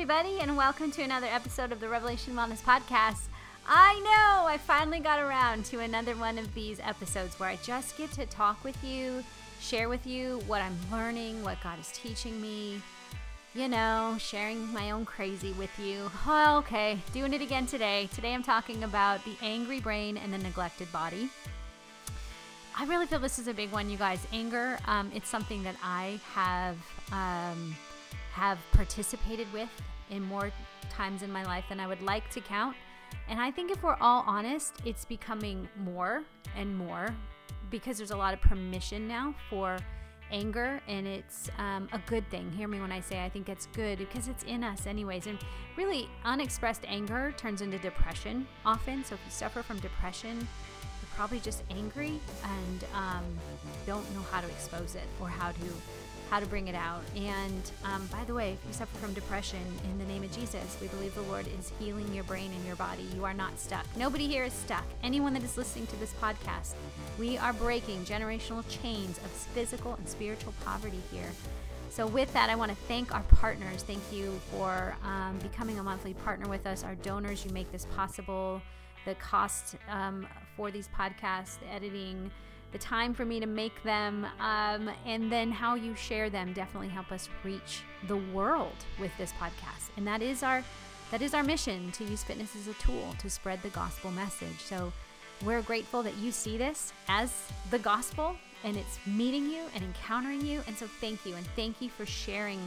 everybody, and welcome to another episode of the Revelation Wellness Podcast. I know I finally got around to another one of these episodes where I just get to talk with you, share with you what I'm learning, what God is teaching me, you know, sharing my own crazy with you. Well, okay, doing it again today. Today I'm talking about the angry brain and the neglected body. I really feel this is a big one, you guys. Anger, um, it's something that I have. Um, have participated with in more times in my life than I would like to count. And I think if we're all honest, it's becoming more and more because there's a lot of permission now for anger, and it's um, a good thing. Hear me when I say I think it's good because it's in us, anyways. And really, unexpressed anger turns into depression often. So if you suffer from depression, you're probably just angry and um, don't know how to expose it or how to how to bring it out. And um, by the way, if you suffer from depression, in the name of Jesus, we believe the Lord is healing your brain and your body. You are not stuck. Nobody here is stuck. Anyone that is listening to this podcast, we are breaking generational chains of physical and spiritual poverty here. So, with that, I want to thank our partners. Thank you for um, becoming a monthly partner with us, our donors. You make this possible. The cost um, for these podcasts, the editing, the time for me to make them, um, and then how you share them definitely help us reach the world with this podcast. And that is our that is our mission to use fitness as a tool to spread the gospel message. So we're grateful that you see this as the gospel and it's meeting you and encountering you. And so thank you. And thank you for sharing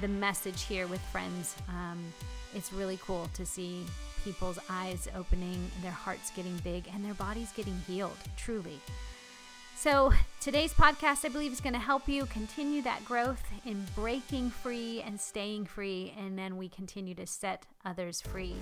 the message here with friends. Um, it's really cool to see people's eyes opening, their hearts getting big, and their bodies getting healed, truly. So, today's podcast, I believe, is going to help you continue that growth in breaking free and staying free, and then we continue to set others free.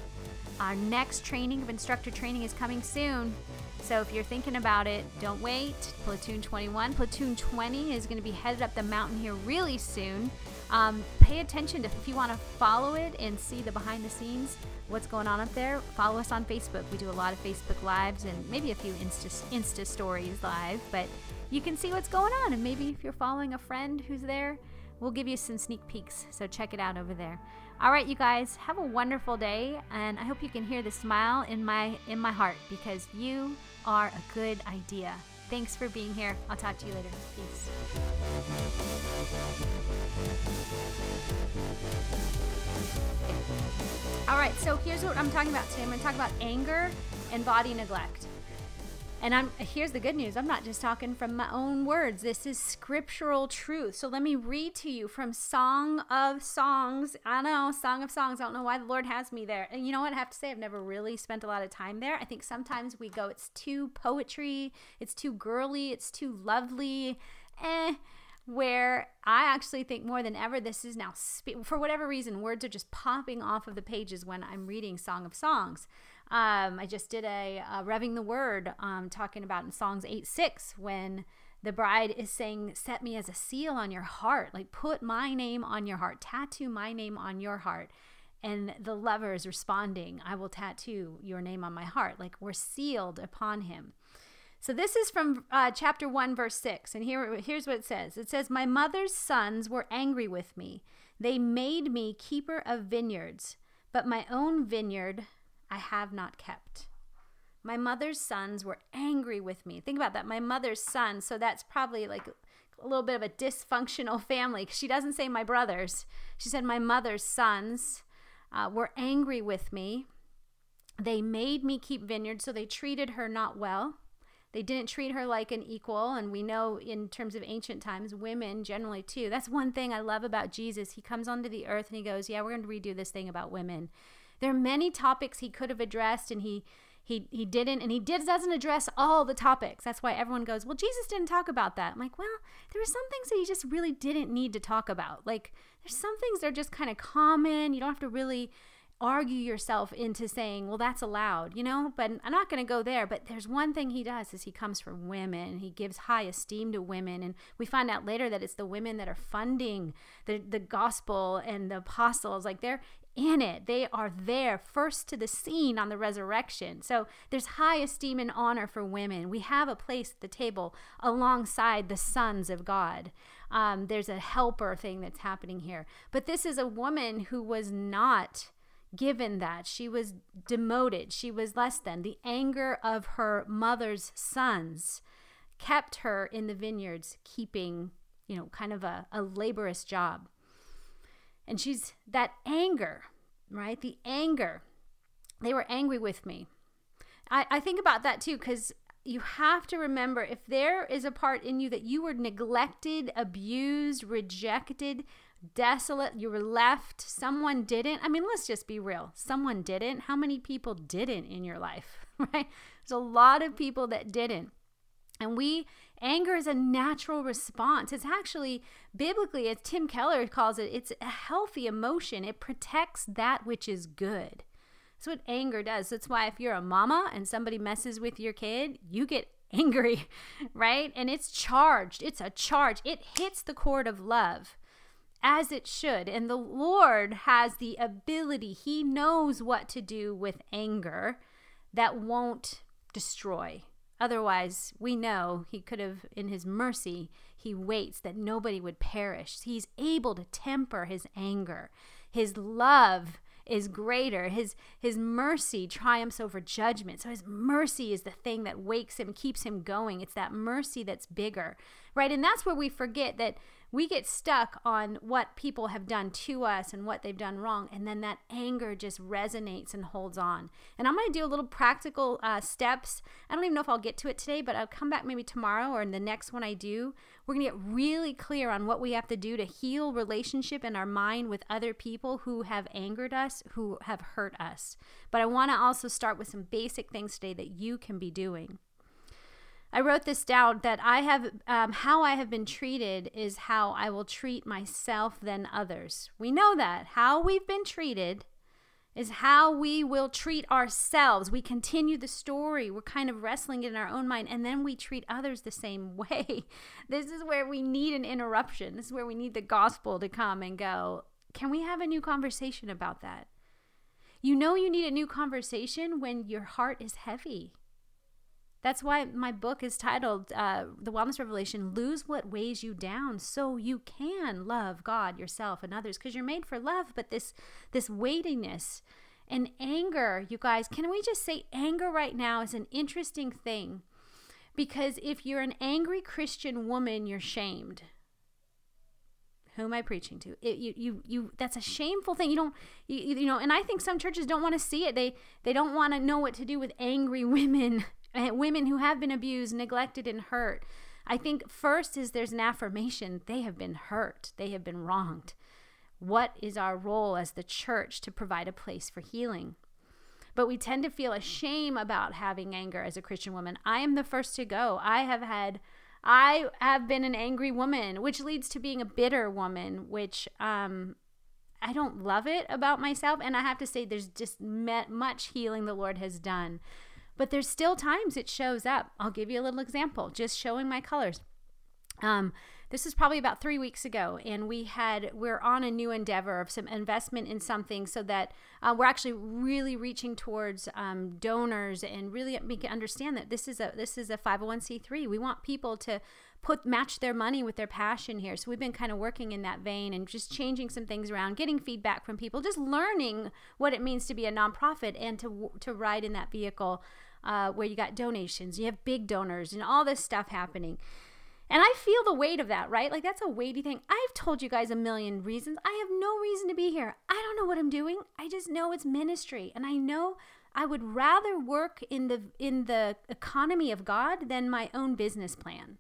Our next training of instructor training is coming soon. So, if you're thinking about it, don't wait. Platoon 21, Platoon 20 is going to be headed up the mountain here really soon. Um, pay attention to if you want to follow it and see the behind the scenes what's going on up there, follow us on Facebook. We do a lot of Facebook Lives and maybe a few Insta, Insta stories live, but you can see what's going on. And maybe if you're following a friend who's there, we'll give you some sneak peeks. So check it out over there. All right, you guys, have a wonderful day, and I hope you can hear the smile in my in my heart because you are a good idea. Thanks for being here. I'll talk to you later. Peace. All right, so here's what I'm talking about today. I'm going to talk about anger and body neglect. And I'm here's the good news. I'm not just talking from my own words. This is scriptural truth. So let me read to you from Song of Songs. I know, Song of Songs. I don't know why the Lord has me there. And you know what? I have to say I've never really spent a lot of time there. I think sometimes we go it's too poetry, it's too girly, it's too lovely. Eh where I actually think more than ever this is now for whatever reason words are just popping off of the pages when I'm reading Song of Songs. Um, I just did a, a revving the word um, talking about in Songs 8 6 when the bride is saying, Set me as a seal on your heart, like put my name on your heart, tattoo my name on your heart. And the lover is responding, I will tattoo your name on my heart. Like we're sealed upon him. So this is from uh, chapter 1, verse 6. And here, here's what it says It says, My mother's sons were angry with me. They made me keeper of vineyards, but my own vineyard I have not kept. My mother's sons were angry with me. Think about that. My mother's sons. So that's probably like a little bit of a dysfunctional family. She doesn't say my brothers. She said my mother's sons uh, were angry with me. They made me keep vineyards, so they treated her not well. They didn't treat her like an equal. And we know in terms of ancient times, women generally too. That's one thing I love about Jesus. He comes onto the earth and he goes, Yeah, we're going to redo this thing about women. There are many topics he could have addressed and he he he didn't and he did doesn't address all the topics that's why everyone goes well jesus didn't talk about that i'm like well there were some things that he just really didn't need to talk about like there's some things that are just kind of common you don't have to really argue yourself into saying, well, that's allowed, you know? But I'm not going to go there. But there's one thing he does is he comes from women. He gives high esteem to women. And we find out later that it's the women that are funding the, the gospel and the apostles. Like they're in it. They are there first to the scene on the resurrection. So there's high esteem and honor for women. We have a place at the table alongside the sons of God. Um, there's a helper thing that's happening here. But this is a woman who was not given that. She was demoted. She was less than. The anger of her mother's sons kept her in the vineyards, keeping, you know, kind of a, a laborious job. And she's that anger, right? The anger. They were angry with me. I, I think about that too, because you have to remember if there is a part in you that you were neglected, abused, rejected, desolate, you were left, someone didn't. I mean, let's just be real. Someone didn't. How many people didn't in your life, right? There's a lot of people that didn't. And we, anger is a natural response. It's actually, biblically, as Tim Keller calls it, it's a healthy emotion. It protects that which is good. That's what anger does. That's why if you're a mama and somebody messes with your kid, you get angry, right? And it's charged. It's a charge. It hits the chord of love as it should. And the Lord has the ability, He knows what to do with anger that won't destroy. Otherwise, we know He could have, in His mercy, He waits that nobody would perish. He's able to temper His anger. His love is greater. His his mercy triumphs over judgment. So his mercy is the thing that wakes him, keeps him going. It's that mercy that's bigger. Right? And that's where we forget that we get stuck on what people have done to us and what they've done wrong and then that anger just resonates and holds on. And i'm going to do a little practical uh, steps. I don't even know if i'll get to it today but i'll come back maybe tomorrow or in the next one i do. We're going to get really clear on what we have to do to heal relationship in our mind with other people who have angered us who have hurt us. But i want to also start with some basic things today that you can be doing I wrote this down that I have, um, how I have been treated is how I will treat myself than others. We know that. How we've been treated is how we will treat ourselves. We continue the story. We're kind of wrestling it in our own mind, and then we treat others the same way. This is where we need an interruption. This is where we need the gospel to come and go, can we have a new conversation about that? You know, you need a new conversation when your heart is heavy that's why my book is titled uh, The Wellness Revelation Lose What Weighs You Down so you can love God, yourself, and others because you're made for love. But this, this weightiness and anger, you guys, can we just say anger right now is an interesting thing? Because if you're an angry Christian woman, you're shamed. Who am I preaching to? It, you, you, you. That's a shameful thing. You don't, you, you know. And I think some churches don't want to see it. They, they don't want to know what to do with angry women women who have been abused, neglected, and hurt. I think first is there's an affirmation they have been hurt, they have been wronged. What is our role as the church to provide a place for healing? But we tend to feel ashamed about having anger as a Christian woman. I am the first to go. I have had, I have been an angry woman, which leads to being a bitter woman, which um, I don't love it about myself. And I have to say, there's just much healing the Lord has done but there's still times it shows up. I'll give you a little example, just showing my colors. Um, this is probably about three weeks ago, and we had we're on a new endeavor of some investment in something so that uh, we're actually really reaching towards um, donors and really make it understand that this is a this is a 501c3. We want people to put match their money with their passion here. So we've been kind of working in that vein and just changing some things around, getting feedback from people, just learning what it means to be a nonprofit and to to ride in that vehicle uh, where you got donations, you have big donors, and all this stuff happening. And I feel the weight of that, right? Like that's a weighty thing. I've told you guys a million reasons. I have no reason to be here. I don't know what I'm doing. I just know it's ministry, and I know I would rather work in the in the economy of God than my own business plan.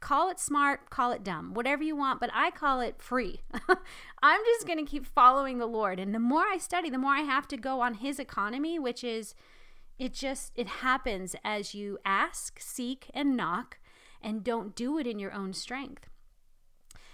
Call it smart, call it dumb, whatever you want, but I call it free. I'm just going to keep following the Lord, and the more I study, the more I have to go on his economy, which is it just it happens as you ask, seek and knock and don't do it in your own strength.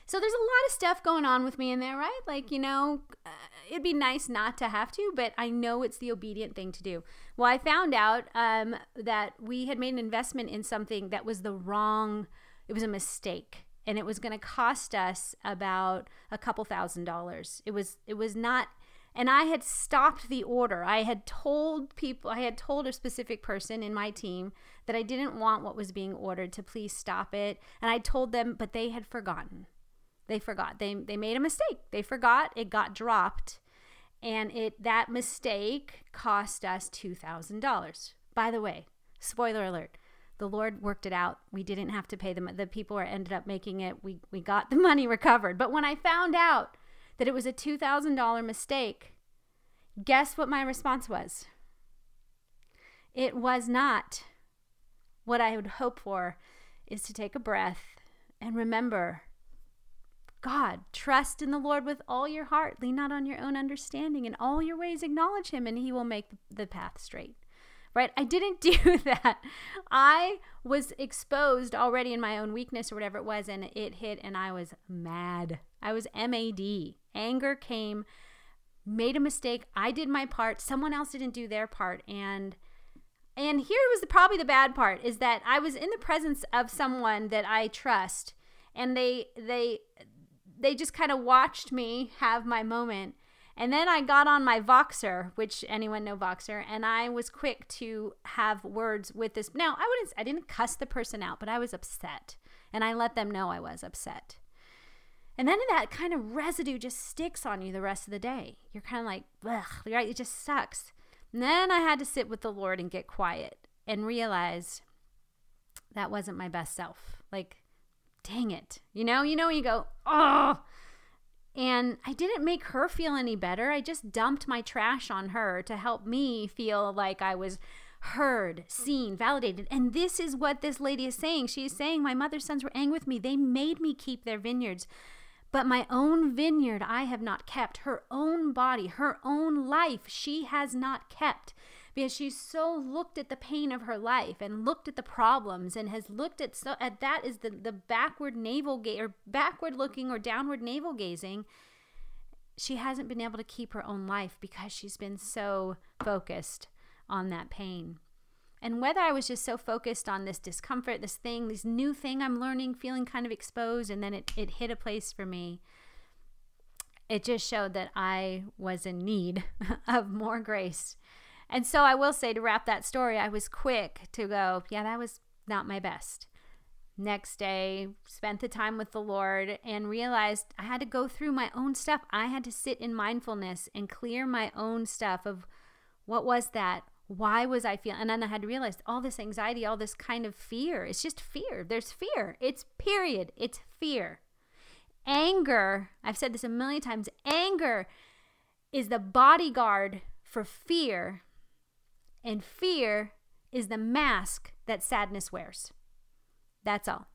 So there's a lot of stuff going on with me in there, right? Like, you know, uh, it'd be nice not to have to, but I know it's the obedient thing to do. Well, I found out um, that we had made an investment in something that was the wrong, it was a mistake. And it was going to cost us about a couple thousand dollars. It was, it was not and I had stopped the order. I had told people, I had told a specific person in my team that I didn't want what was being ordered to please stop it. And I told them, but they had forgotten. They forgot. They, they made a mistake. They forgot. It got dropped. And it that mistake cost us $2,000. By the way, spoiler alert, the Lord worked it out. We didn't have to pay them. The people ended up making it. We, we got the money recovered. But when I found out that it was a $2,000 mistake, guess what my response was? It was not what I would hope for is to take a breath and remember God, trust in the Lord with all your heart. Lean not on your own understanding. In all your ways, acknowledge Him, and He will make the path straight. Right? I didn't do that. I was exposed already in my own weakness or whatever it was, and it hit, and I was mad. I was MAD. Anger came, made a mistake. I did my part. Someone else didn't do their part. And and here was the, probably the bad part is that I was in the presence of someone that I trust and they they they just kind of watched me have my moment and then I got on my Voxer, which anyone know Voxer, and I was quick to have words with this. Now, I wouldn't I didn't cuss the person out, but I was upset. And I let them know I was upset. And then that kind of residue just sticks on you the rest of the day. You're kind of like, ugh, right? It just sucks. And then I had to sit with the Lord and get quiet and realize that wasn't my best self. Like, dang it. You know, you know, you go, oh. And I didn't make her feel any better. I just dumped my trash on her to help me feel like I was heard, seen, validated. And this is what this lady is saying. She is saying, My mother's sons were angry with me. They made me keep their vineyards. But my own vineyard I have not kept. Her own body, her own life, she has not kept because she's so looked at the pain of her life and looked at the problems and has looked at so at that is the the backward navel gaze or backward looking or downward navel gazing she hasn't been able to keep her own life because she's been so focused on that pain and whether I was just so focused on this discomfort, this thing, this new thing I'm learning, feeling kind of exposed, and then it, it hit a place for me, it just showed that I was in need of more grace. And so I will say to wrap that story, I was quick to go, yeah, that was not my best. Next day, spent the time with the Lord and realized I had to go through my own stuff. I had to sit in mindfulness and clear my own stuff of what was that? Why was I feeling? And then I had to realize all this anxiety, all this kind of fear. It's just fear. There's fear. It's period. It's fear. Anger, I've said this a million times, anger is the bodyguard for fear, and fear is the mask that sadness wears. That's all.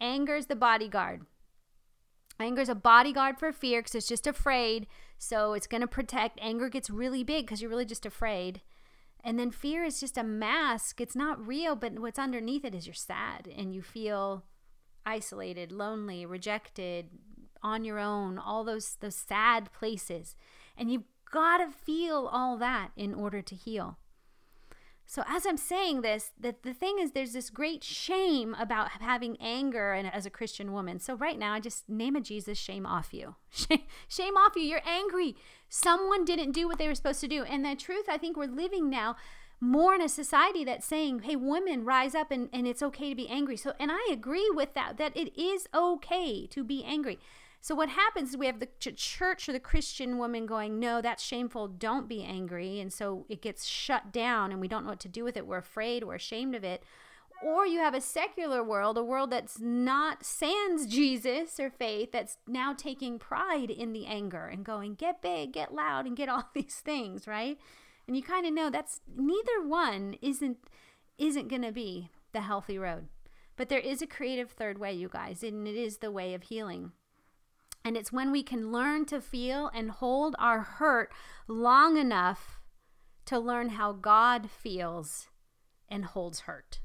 Anger is the bodyguard. Anger is a bodyguard for fear because it's just afraid. So it's going to protect. Anger gets really big because you're really just afraid. And then fear is just a mask. It's not real, but what's underneath it is you're sad and you feel isolated, lonely, rejected, on your own, all those those sad places. And you've got to feel all that in order to heal. So as I'm saying this, that the thing is there's this great shame about having anger and as a Christian woman. So right now I just name a Jesus shame off you. Shame off you. You're angry. Someone didn't do what they were supposed to do. And the truth, I think we're living now more in a society that's saying, hey, women, rise up and, and it's okay to be angry. So, and I agree with that, that it is okay to be angry. So what happens is we have the church or the Christian woman going, "No, that's shameful. Don't be angry." And so it gets shut down and we don't know what to do with it. We're afraid, we're ashamed of it. Or you have a secular world, a world that's not sans Jesus or faith, that's now taking pride in the anger and going, "Get big, get loud, and get all these things," right? And you kind of know that's neither one isn't isn't going to be the healthy road. But there is a creative third way, you guys, and it is the way of healing. And it's when we can learn to feel and hold our hurt long enough to learn how God feels and holds hurt.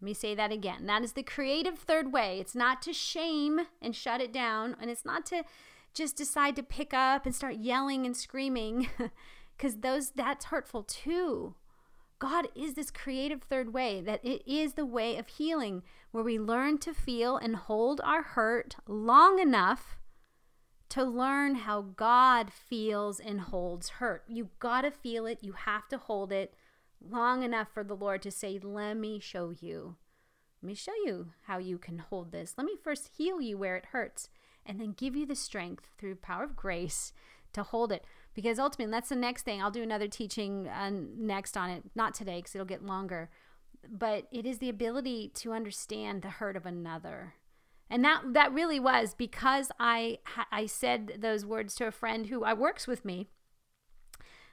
Let me say that again. That is the creative third way. It's not to shame and shut it down, and it's not to just decide to pick up and start yelling and screaming cuz those that's hurtful too. God is this creative third way that it is the way of healing where we learn to feel and hold our hurt long enough to learn how God feels and holds hurt. You got to feel it, you have to hold it long enough for the Lord to say, Let me show you. Let me show you how you can hold this. Let me first heal you where it hurts and then give you the strength through power of grace to hold it. Because ultimately, that's the next thing. I'll do another teaching uh, next on it, not today because it'll get longer. But it is the ability to understand the hurt of another. And that that really was because I I said those words to a friend who I works with me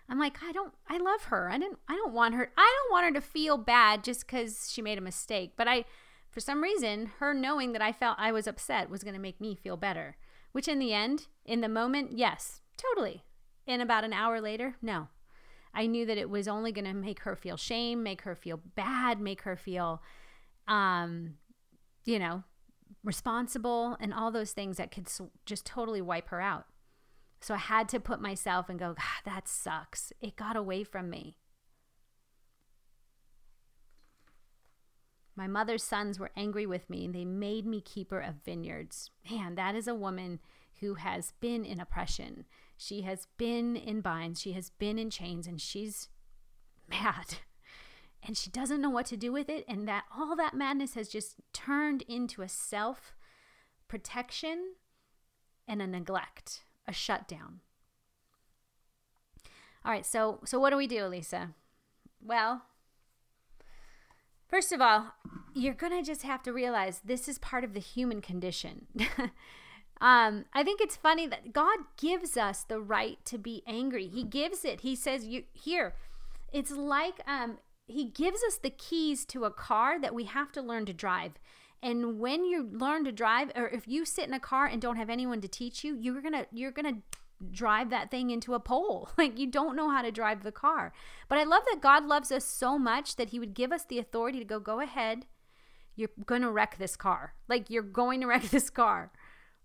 I'm like, I don't, I love her. I didn't, I don't want her, I don't want her to feel bad just because she made a mistake. But I, for some reason, her knowing that I felt I was upset was going to make me feel better. Which in the end, in the moment, yes, totally. And about an hour later, no. I knew that it was only going to make her feel shame, make her feel bad, make her feel, um, you know, responsible, and all those things that could just totally wipe her out. So I had to put myself and go, God, that sucks. It got away from me. My mother's sons were angry with me and they made me keeper of vineyards. Man, that is a woman who has been in oppression. She has been in binds. She has been in chains and she's mad. And she doesn't know what to do with it. And that all that madness has just turned into a self protection and a neglect a shutdown. All right, so so what do we do, Lisa? Well, first of all, you're gonna just have to realize this is part of the human condition. um, I think it's funny that God gives us the right to be angry. He gives it. He says, "You here." It's like um, He gives us the keys to a car that we have to learn to drive. And when you learn to drive, or if you sit in a car and don't have anyone to teach you, you're gonna you're gonna drive that thing into a pole. Like you don't know how to drive the car. But I love that God loves us so much that He would give us the authority to go, go ahead. You're gonna wreck this car. Like you're going to wreck this car.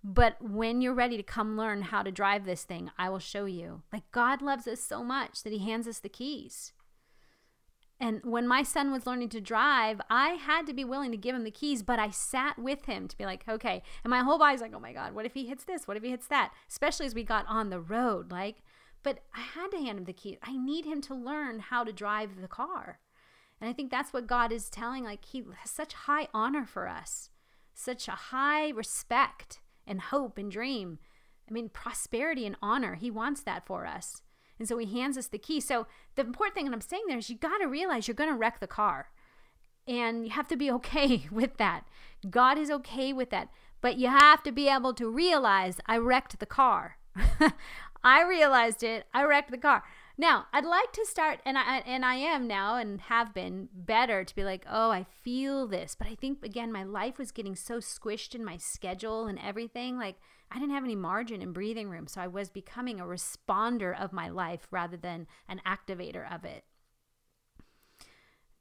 But when you're ready to come learn how to drive this thing, I will show you. Like God loves us so much that He hands us the keys. And when my son was learning to drive, I had to be willing to give him the keys, but I sat with him to be like, okay. And my whole body's like, oh my God, what if he hits this? What if he hits that? Especially as we got on the road. Like, but I had to hand him the keys. I need him to learn how to drive the car. And I think that's what God is telling. Like, He has such high honor for us, such a high respect and hope and dream. I mean, prosperity and honor. He wants that for us. And so he hands us the key. So the important thing that I'm saying there is you got to realize you're going to wreck the car. And you have to be okay with that. God is okay with that. But you have to be able to realize I wrecked the car. I realized it. I wrecked the car. Now, I'd like to start and I and I am now and have been better to be like, "Oh, I feel this." But I think again my life was getting so squished in my schedule and everything like I didn't have any margin and breathing room. So I was becoming a responder of my life rather than an activator of it.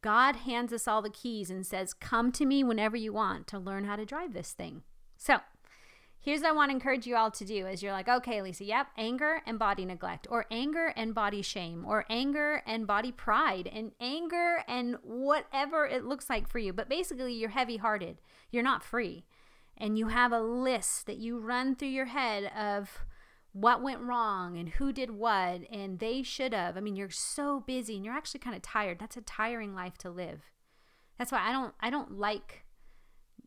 God hands us all the keys and says, Come to me whenever you want to learn how to drive this thing. So, here's what I want to encourage you all to do is you're like, okay, Lisa, yep, anger and body neglect, or anger and body shame, or anger and body pride, and anger and whatever it looks like for you. But basically, you're heavy hearted. You're not free and you have a list that you run through your head of what went wrong and who did what and they should have. I mean, you're so busy and you're actually kind of tired. That's a tiring life to live. That's why I don't I don't like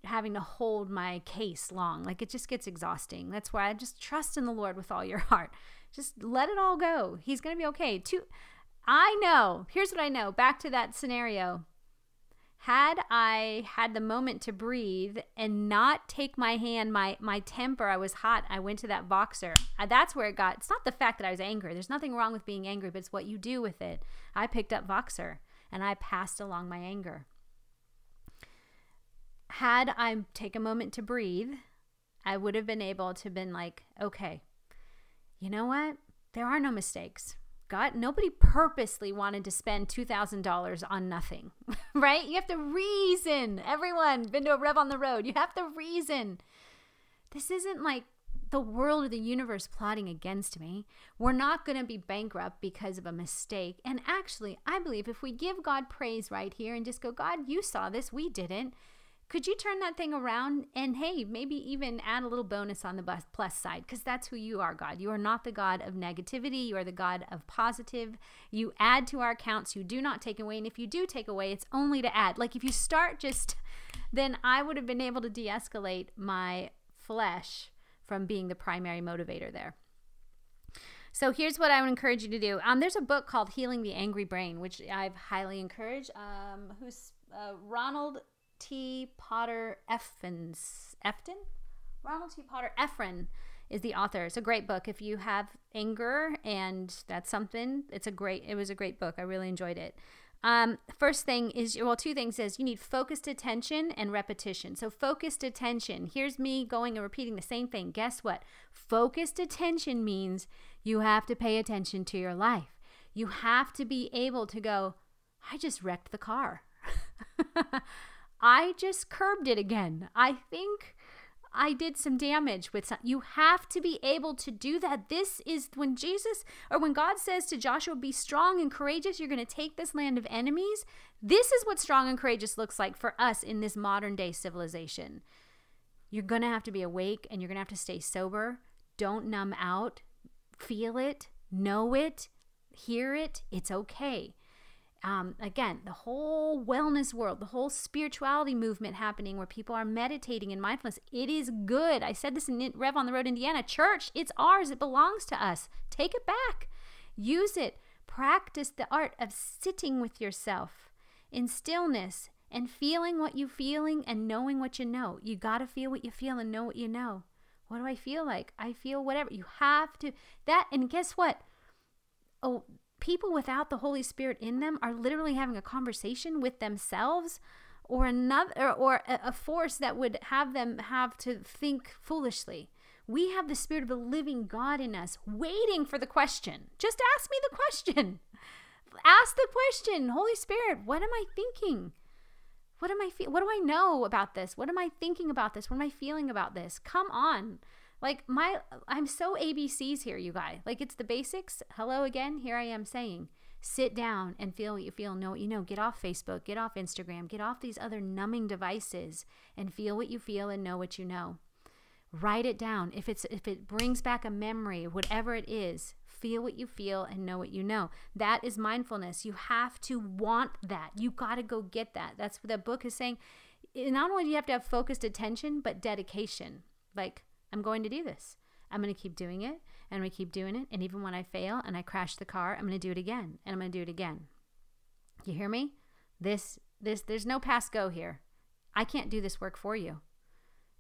having to hold my case long. Like it just gets exhausting. That's why I just trust in the Lord with all your heart. Just let it all go. He's going to be okay. To I know. Here's what I know. Back to that scenario had I had the moment to breathe and not take my hand, my my temper, I was hot. I went to that Voxer. Uh, that's where it got. It's not the fact that I was angry. There's nothing wrong with being angry, but it's what you do with it. I picked up Voxer and I passed along my anger. Had I take a moment to breathe, I would have been able to been like, okay, you know what? There are no mistakes. God, nobody purposely wanted to spend $2,000 on nothing, right? You have to reason. Everyone been to a rev on the road. You have to reason. This isn't like the world or the universe plotting against me. We're not going to be bankrupt because of a mistake. And actually, I believe if we give God praise right here and just go, God, you saw this, we didn't, could you turn that thing around and hey, maybe even add a little bonus on the plus side because that's who you are, God. You are not the God of negativity. You are the God of positive. You add to our accounts, you do not take away. And if you do take away, it's only to add. Like if you start just, then I would have been able to de escalate my flesh from being the primary motivator there. So here's what I would encourage you to do. Um, there's a book called Healing the Angry Brain, which I've highly encouraged. Um, who's uh, Ronald T. Potter Effens. Efton? Ronald T. Potter Efron is the author. It's a great book. If you have anger and that's something, it's a great, it was a great book. I really enjoyed it. Um, first thing is, well, two things is you need focused attention and repetition. So, focused attention. Here's me going and repeating the same thing. Guess what? Focused attention means you have to pay attention to your life. You have to be able to go, I just wrecked the car. I just curbed it again. I think I did some damage with some. You have to be able to do that. This is when Jesus or when God says to Joshua, Be strong and courageous. You're going to take this land of enemies. This is what strong and courageous looks like for us in this modern day civilization. You're going to have to be awake and you're going to have to stay sober. Don't numb out. Feel it, know it, hear it. It's okay um, again, the whole wellness world, the whole spirituality movement happening where people are meditating and mindfulness, it is good. I said this in Rev on the Road, Indiana. Church, it's ours, it belongs to us. Take it back, use it. Practice the art of sitting with yourself in stillness and feeling what you're feeling and knowing what you know. You got to feel what you feel and know what you know. What do I feel like? I feel whatever. You have to. That, and guess what? Oh, people without the Holy Spirit in them are literally having a conversation with themselves or another or a force that would have them have to think foolishly. We have the spirit of the living God in us waiting for the question. Just ask me the question. Ask the question, Holy Spirit, what am I thinking? What am I feel? What do I know about this? What am I thinking about this? What am I feeling about this? Come on. Like my I'm so ABCs here, you guys. Like it's the basics. Hello again. Here I am saying, sit down and feel what you feel, know what you know. Get off Facebook, get off Instagram, get off these other numbing devices and feel what you feel and know what you know. Write it down. If it's if it brings back a memory, whatever it is, feel what you feel and know what you know. That is mindfulness. You have to want that. You got to go get that. That's what the book is saying. Not only do you have to have focused attention, but dedication. Like I'm going to do this. I'm going to keep doing it and to keep doing it. And even when I fail and I crash the car, I'm going to do it again and I'm going to do it again. You hear me? This, this, there's no pass go here. I can't do this work for you.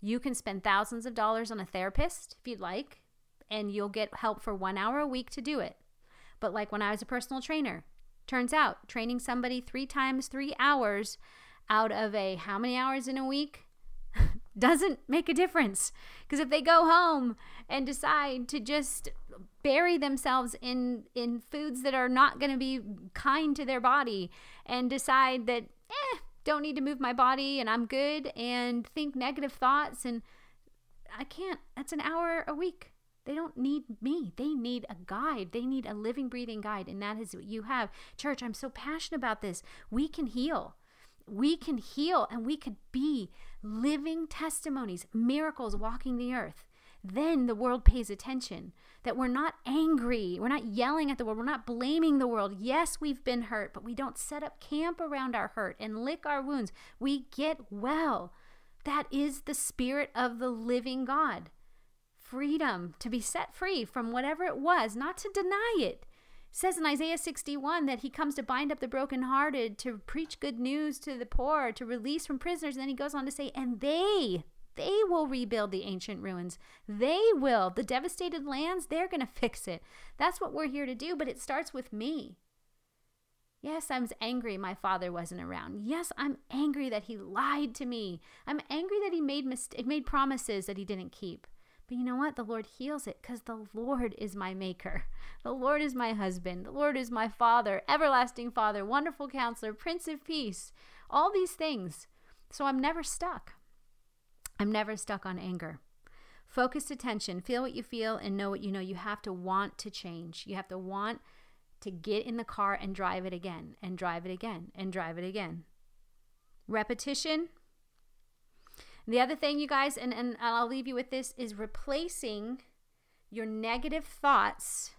You can spend thousands of dollars on a therapist if you'd like, and you'll get help for one hour a week to do it. But like when I was a personal trainer, turns out training somebody three times three hours out of a how many hours in a week? doesn't make a difference. Because if they go home and decide to just bury themselves in in foods that are not going to be kind to their body and decide that eh don't need to move my body and I'm good and think negative thoughts and I can't that's an hour a week they don't need me. They need a guide. They need a living, breathing guide. And that is what you have. Church, I'm so passionate about this. We can heal we can heal and we could be living testimonies, miracles walking the earth. Then the world pays attention that we're not angry. We're not yelling at the world. We're not blaming the world. Yes, we've been hurt, but we don't set up camp around our hurt and lick our wounds. We get well. That is the spirit of the living God. Freedom to be set free from whatever it was, not to deny it, says in Isaiah 61 that he comes to bind up the brokenhearted, to preach good news to the poor, to release from prisoners. And then he goes on to say, and they, they will rebuild the ancient ruins. They will. The devastated lands, they're going to fix it. That's what we're here to do, but it starts with me. Yes, I'm angry my father wasn't around. Yes, I'm angry that he lied to me. I'm angry that he made made promises that he didn't keep. But you know what? The Lord heals it because the Lord is my maker. The Lord is my husband. The Lord is my father, everlasting father, wonderful counselor, prince of peace, all these things. So I'm never stuck. I'm never stuck on anger. Focused attention, feel what you feel and know what you know. You have to want to change. You have to want to get in the car and drive it again and drive it again and drive it again. Repetition, the other thing, you guys, and, and I'll leave you with this, is replacing your negative thoughts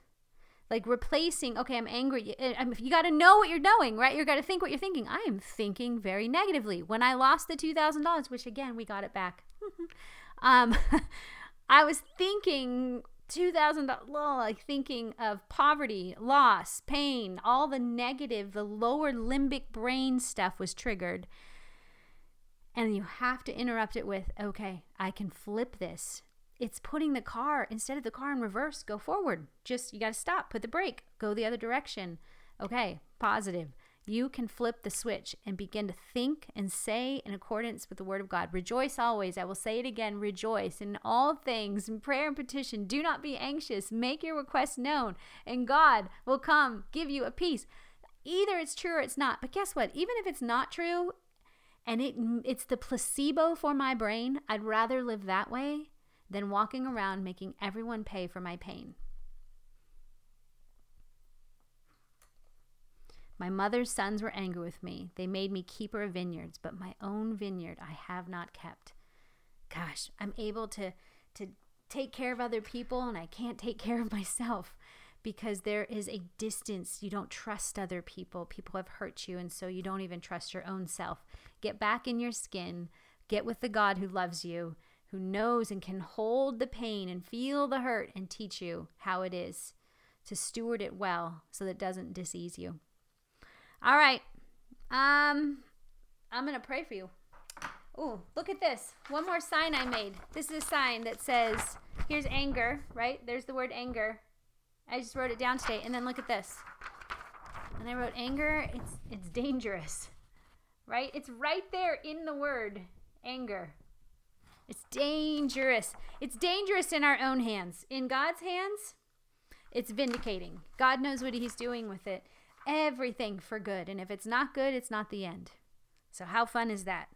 like replacing okay i'm angry you got to know what you're knowing right? You got to think what you're thinking. I am thinking very negatively. When i lost the $2000 which again we got it back. Um i was thinking $2000 like thinking of poverty loss pain all the negative the lower limbic brain stuff was triggered and you have to interrupt it with okay i can flip this it's putting the car instead of the car in reverse go forward just you got to stop put the brake go the other direction okay positive you can flip the switch and begin to think and say in accordance with the word of God. Rejoice always. I will say it again. Rejoice in all things, in prayer and petition. Do not be anxious. Make your requests known, and God will come give you a peace. Either it's true or it's not. But guess what? Even if it's not true and it it's the placebo for my brain, I'd rather live that way than walking around making everyone pay for my pain. My mother's sons were angry with me. They made me keeper of vineyards, but my own vineyard I have not kept. Gosh, I'm able to to take care of other people and I can't take care of myself because there is a distance. You don't trust other people. People have hurt you and so you don't even trust your own self. Get back in your skin. Get with the God who loves you who knows and can hold the pain and feel the hurt and teach you how it is to steward it well so that it doesn't disease you. All right. Um I'm going to pray for you. Oh, look at this. One more sign I made. This is a sign that says, here's anger, right? There's the word anger. I just wrote it down today. And then look at this. And I wrote anger, it's it's dangerous. Right? It's right there in the word anger. It's dangerous. It's dangerous in our own hands. In God's hands, it's vindicating. God knows what He's doing with it. Everything for good. And if it's not good, it's not the end. So, how fun is that?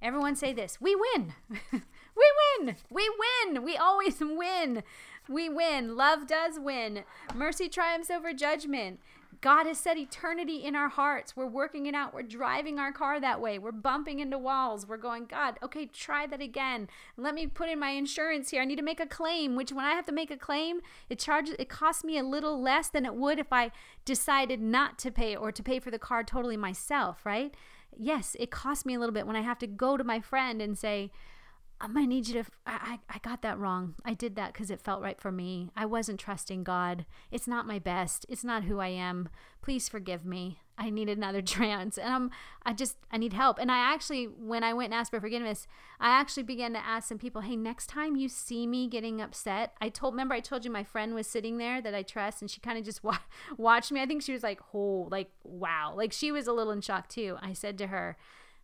Everyone say this We win. we win. We win. We always win. We win. Love does win. Mercy triumphs over judgment. God has set eternity in our hearts. We're working it out. We're driving our car that way. We're bumping into walls. We're going, God, okay, try that again. Let me put in my insurance here. I need to make a claim, which when I have to make a claim, it charges it costs me a little less than it would if I decided not to pay or to pay for the car totally myself, right? Yes, it costs me a little bit when I have to go to my friend and say, I might need you to. I, I got that wrong. I did that because it felt right for me. I wasn't trusting God. It's not my best. It's not who I am. Please forgive me. I need another chance. And I'm, I just, I need help. And I actually, when I went and asked for forgiveness, I actually began to ask some people, hey, next time you see me getting upset, I told, remember I told you my friend was sitting there that I trust and she kind of just wa- watched me. I think she was like, oh, like, wow. Like she was a little in shock too. I said to her,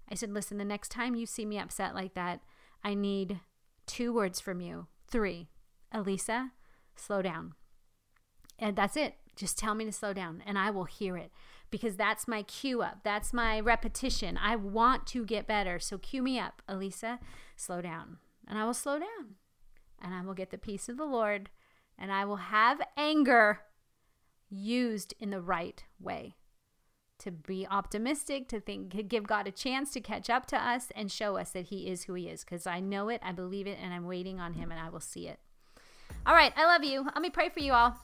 I said, listen, the next time you see me upset like that, I need two words from you. Three. Alisa, slow down. And that's it. Just tell me to slow down and I will hear it because that's my cue up. That's my repetition. I want to get better. So cue me up, Alisa, slow down. And I will slow down and I will get the peace of the Lord and I will have anger used in the right way to be optimistic, to think, give God a chance to catch up to us and show us that He is who He is. Because I know it, I believe it, and I'm waiting on Him, and I will see it. All right, I love you. Let me pray for you all.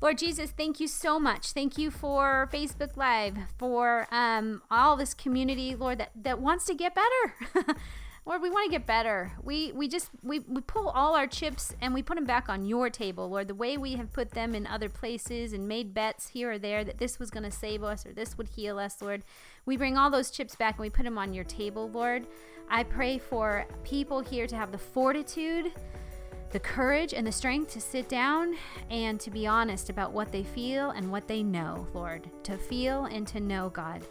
Lord Jesus, thank you so much. Thank you for Facebook Live, for um, all this community, Lord, that, that wants to get better. Lord, we want to get better. We we just we, we pull all our chips and we put them back on your table, Lord. The way we have put them in other places and made bets here or there that this was going to save us or this would heal us, Lord. We bring all those chips back and we put them on your table, Lord. I pray for people here to have the fortitude, the courage and the strength to sit down and to be honest about what they feel and what they know, Lord. To feel and to know, God,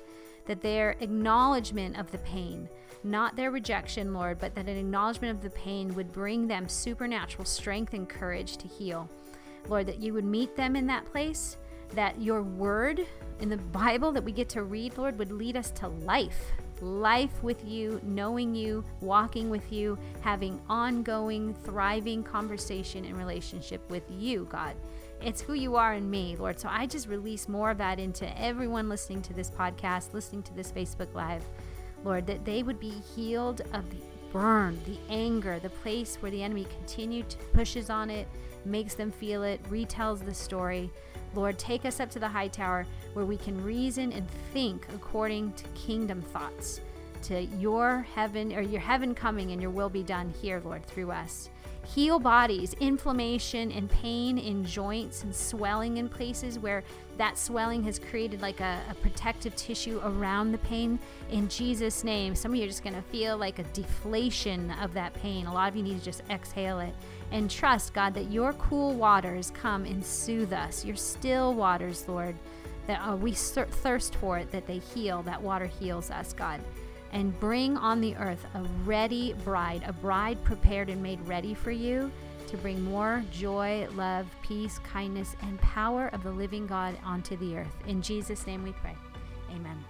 that their acknowledgement of the pain not their rejection, Lord, but that an acknowledgement of the pain would bring them supernatural strength and courage to heal. Lord, that you would meet them in that place, that your word in the Bible that we get to read, Lord, would lead us to life. Life with you, knowing you, walking with you, having ongoing, thriving conversation and relationship with you, God. It's who you are in me, Lord. So I just release more of that into everyone listening to this podcast, listening to this Facebook Live. Lord, that they would be healed of the burn, the anger, the place where the enemy continued to pushes on it, makes them feel it, retells the story. Lord, take us up to the high tower where we can reason and think according to kingdom thoughts, to your heaven or your heaven coming and your will be done here, Lord, through us. Heal bodies, inflammation and pain in joints and swelling in places where that swelling has created like a, a protective tissue around the pain. In Jesus' name, some of you are just going to feel like a deflation of that pain. A lot of you need to just exhale it and trust, God, that your cool waters come and soothe us. Your still waters, Lord, that uh, we thirst for it, that they heal. That water heals us, God and bring on the earth a ready bride, a bride prepared and made ready for you to bring more joy, love, peace, kindness, and power of the living God onto the earth. In Jesus' name we pray. Amen.